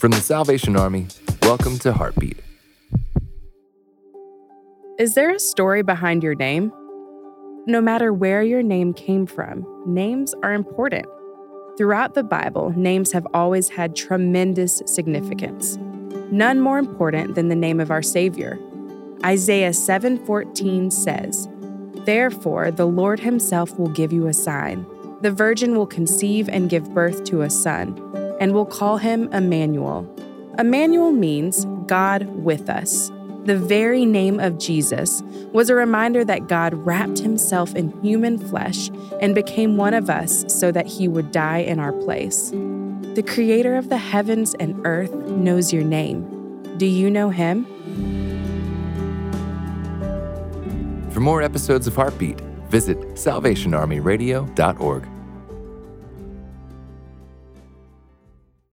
From the Salvation Army, welcome to Heartbeat. Is there a story behind your name? No matter where your name came from, names are important. Throughout the Bible, names have always had tremendous significance. None more important than the name of our Savior. Isaiah 7:14 says, "Therefore the Lord himself will give you a sign. The virgin will conceive and give birth to a son, and we'll call him Emmanuel." Emmanuel means God with us. The very name of Jesus was a reminder that God wrapped himself in human flesh and became one of us so that he would die in our place. The creator of the heavens and earth knows your name. Do you know him? For more episodes of Heartbeat, visit salvationarmyradio.org.